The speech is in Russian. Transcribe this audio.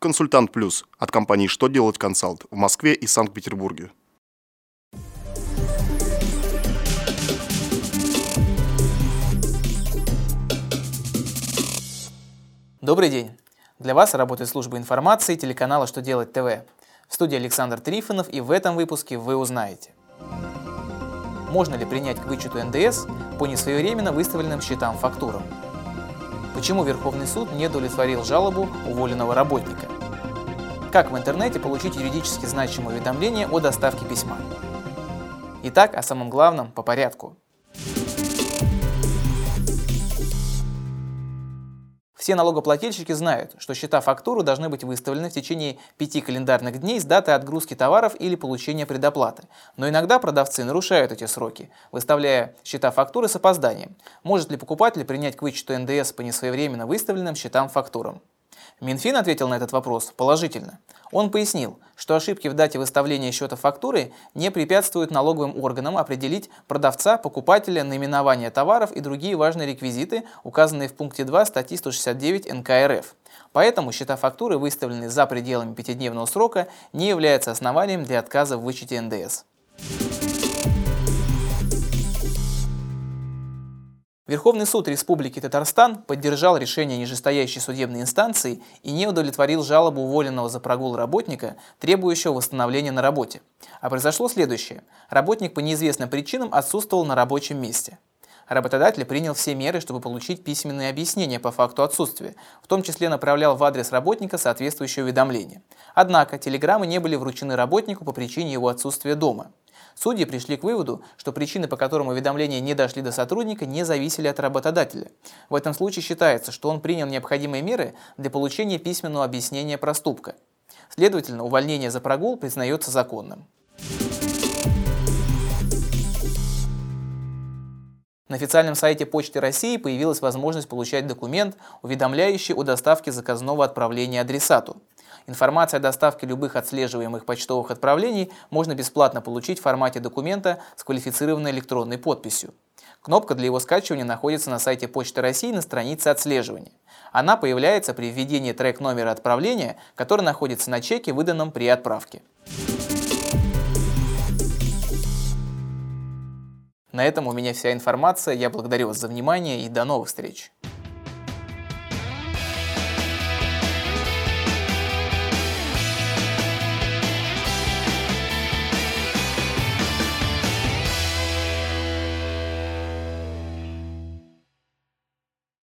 Консультант Плюс от компании «Что делать консалт» в Москве и Санкт-Петербурге. Добрый день! Для вас работает служба информации телеканала «Что делать ТВ». В студии Александр Трифонов и в этом выпуске вы узнаете. Можно ли принять к вычету НДС по несвоевременно выставленным счетам фактурам? Почему Верховный суд не удовлетворил жалобу уволенного работника? Как в интернете получить юридически значимое уведомление о доставке письма? Итак, о самом главном по порядку – Все налогоплательщики знают, что счета фактуру должны быть выставлены в течение пяти календарных дней с даты отгрузки товаров или получения предоплаты. Но иногда продавцы нарушают эти сроки, выставляя счета фактуры с опозданием. Может ли покупатель принять к вычету НДС по несвоевременно выставленным счетам фактурам? Минфин ответил на этот вопрос положительно. Он пояснил, что ошибки в дате выставления счета фактуры не препятствуют налоговым органам определить продавца, покупателя, наименование товаров и другие важные реквизиты, указанные в пункте 2 статьи 169 НК РФ. Поэтому счета фактуры, выставленные за пределами пятидневного срока, не являются основанием для отказа в вычете НДС. Верховный суд Республики Татарстан поддержал решение нижестоящей судебной инстанции и не удовлетворил жалобу уволенного за прогул работника, требующего восстановления на работе. А произошло следующее. Работник по неизвестным причинам отсутствовал на рабочем месте. Работодатель принял все меры, чтобы получить письменные объяснения по факту отсутствия, в том числе направлял в адрес работника соответствующее уведомление. Однако телеграммы не были вручены работнику по причине его отсутствия дома. Судьи пришли к выводу, что причины, по которым уведомления не дошли до сотрудника, не зависели от работодателя. В этом случае считается, что он принял необходимые меры для получения письменного объяснения проступка. Следовательно, увольнение за прогул признается законным. На официальном сайте Почты России появилась возможность получать документ, уведомляющий о доставке заказного отправления адресату. Информация о доставке любых отслеживаемых почтовых отправлений можно бесплатно получить в формате документа с квалифицированной электронной подписью. Кнопка для его скачивания находится на сайте Почты России на странице отслеживания. Она появляется при введении трек номера отправления, который находится на чеке, выданном при отправке. На этом у меня вся информация. Я благодарю вас за внимание и до новых встреч.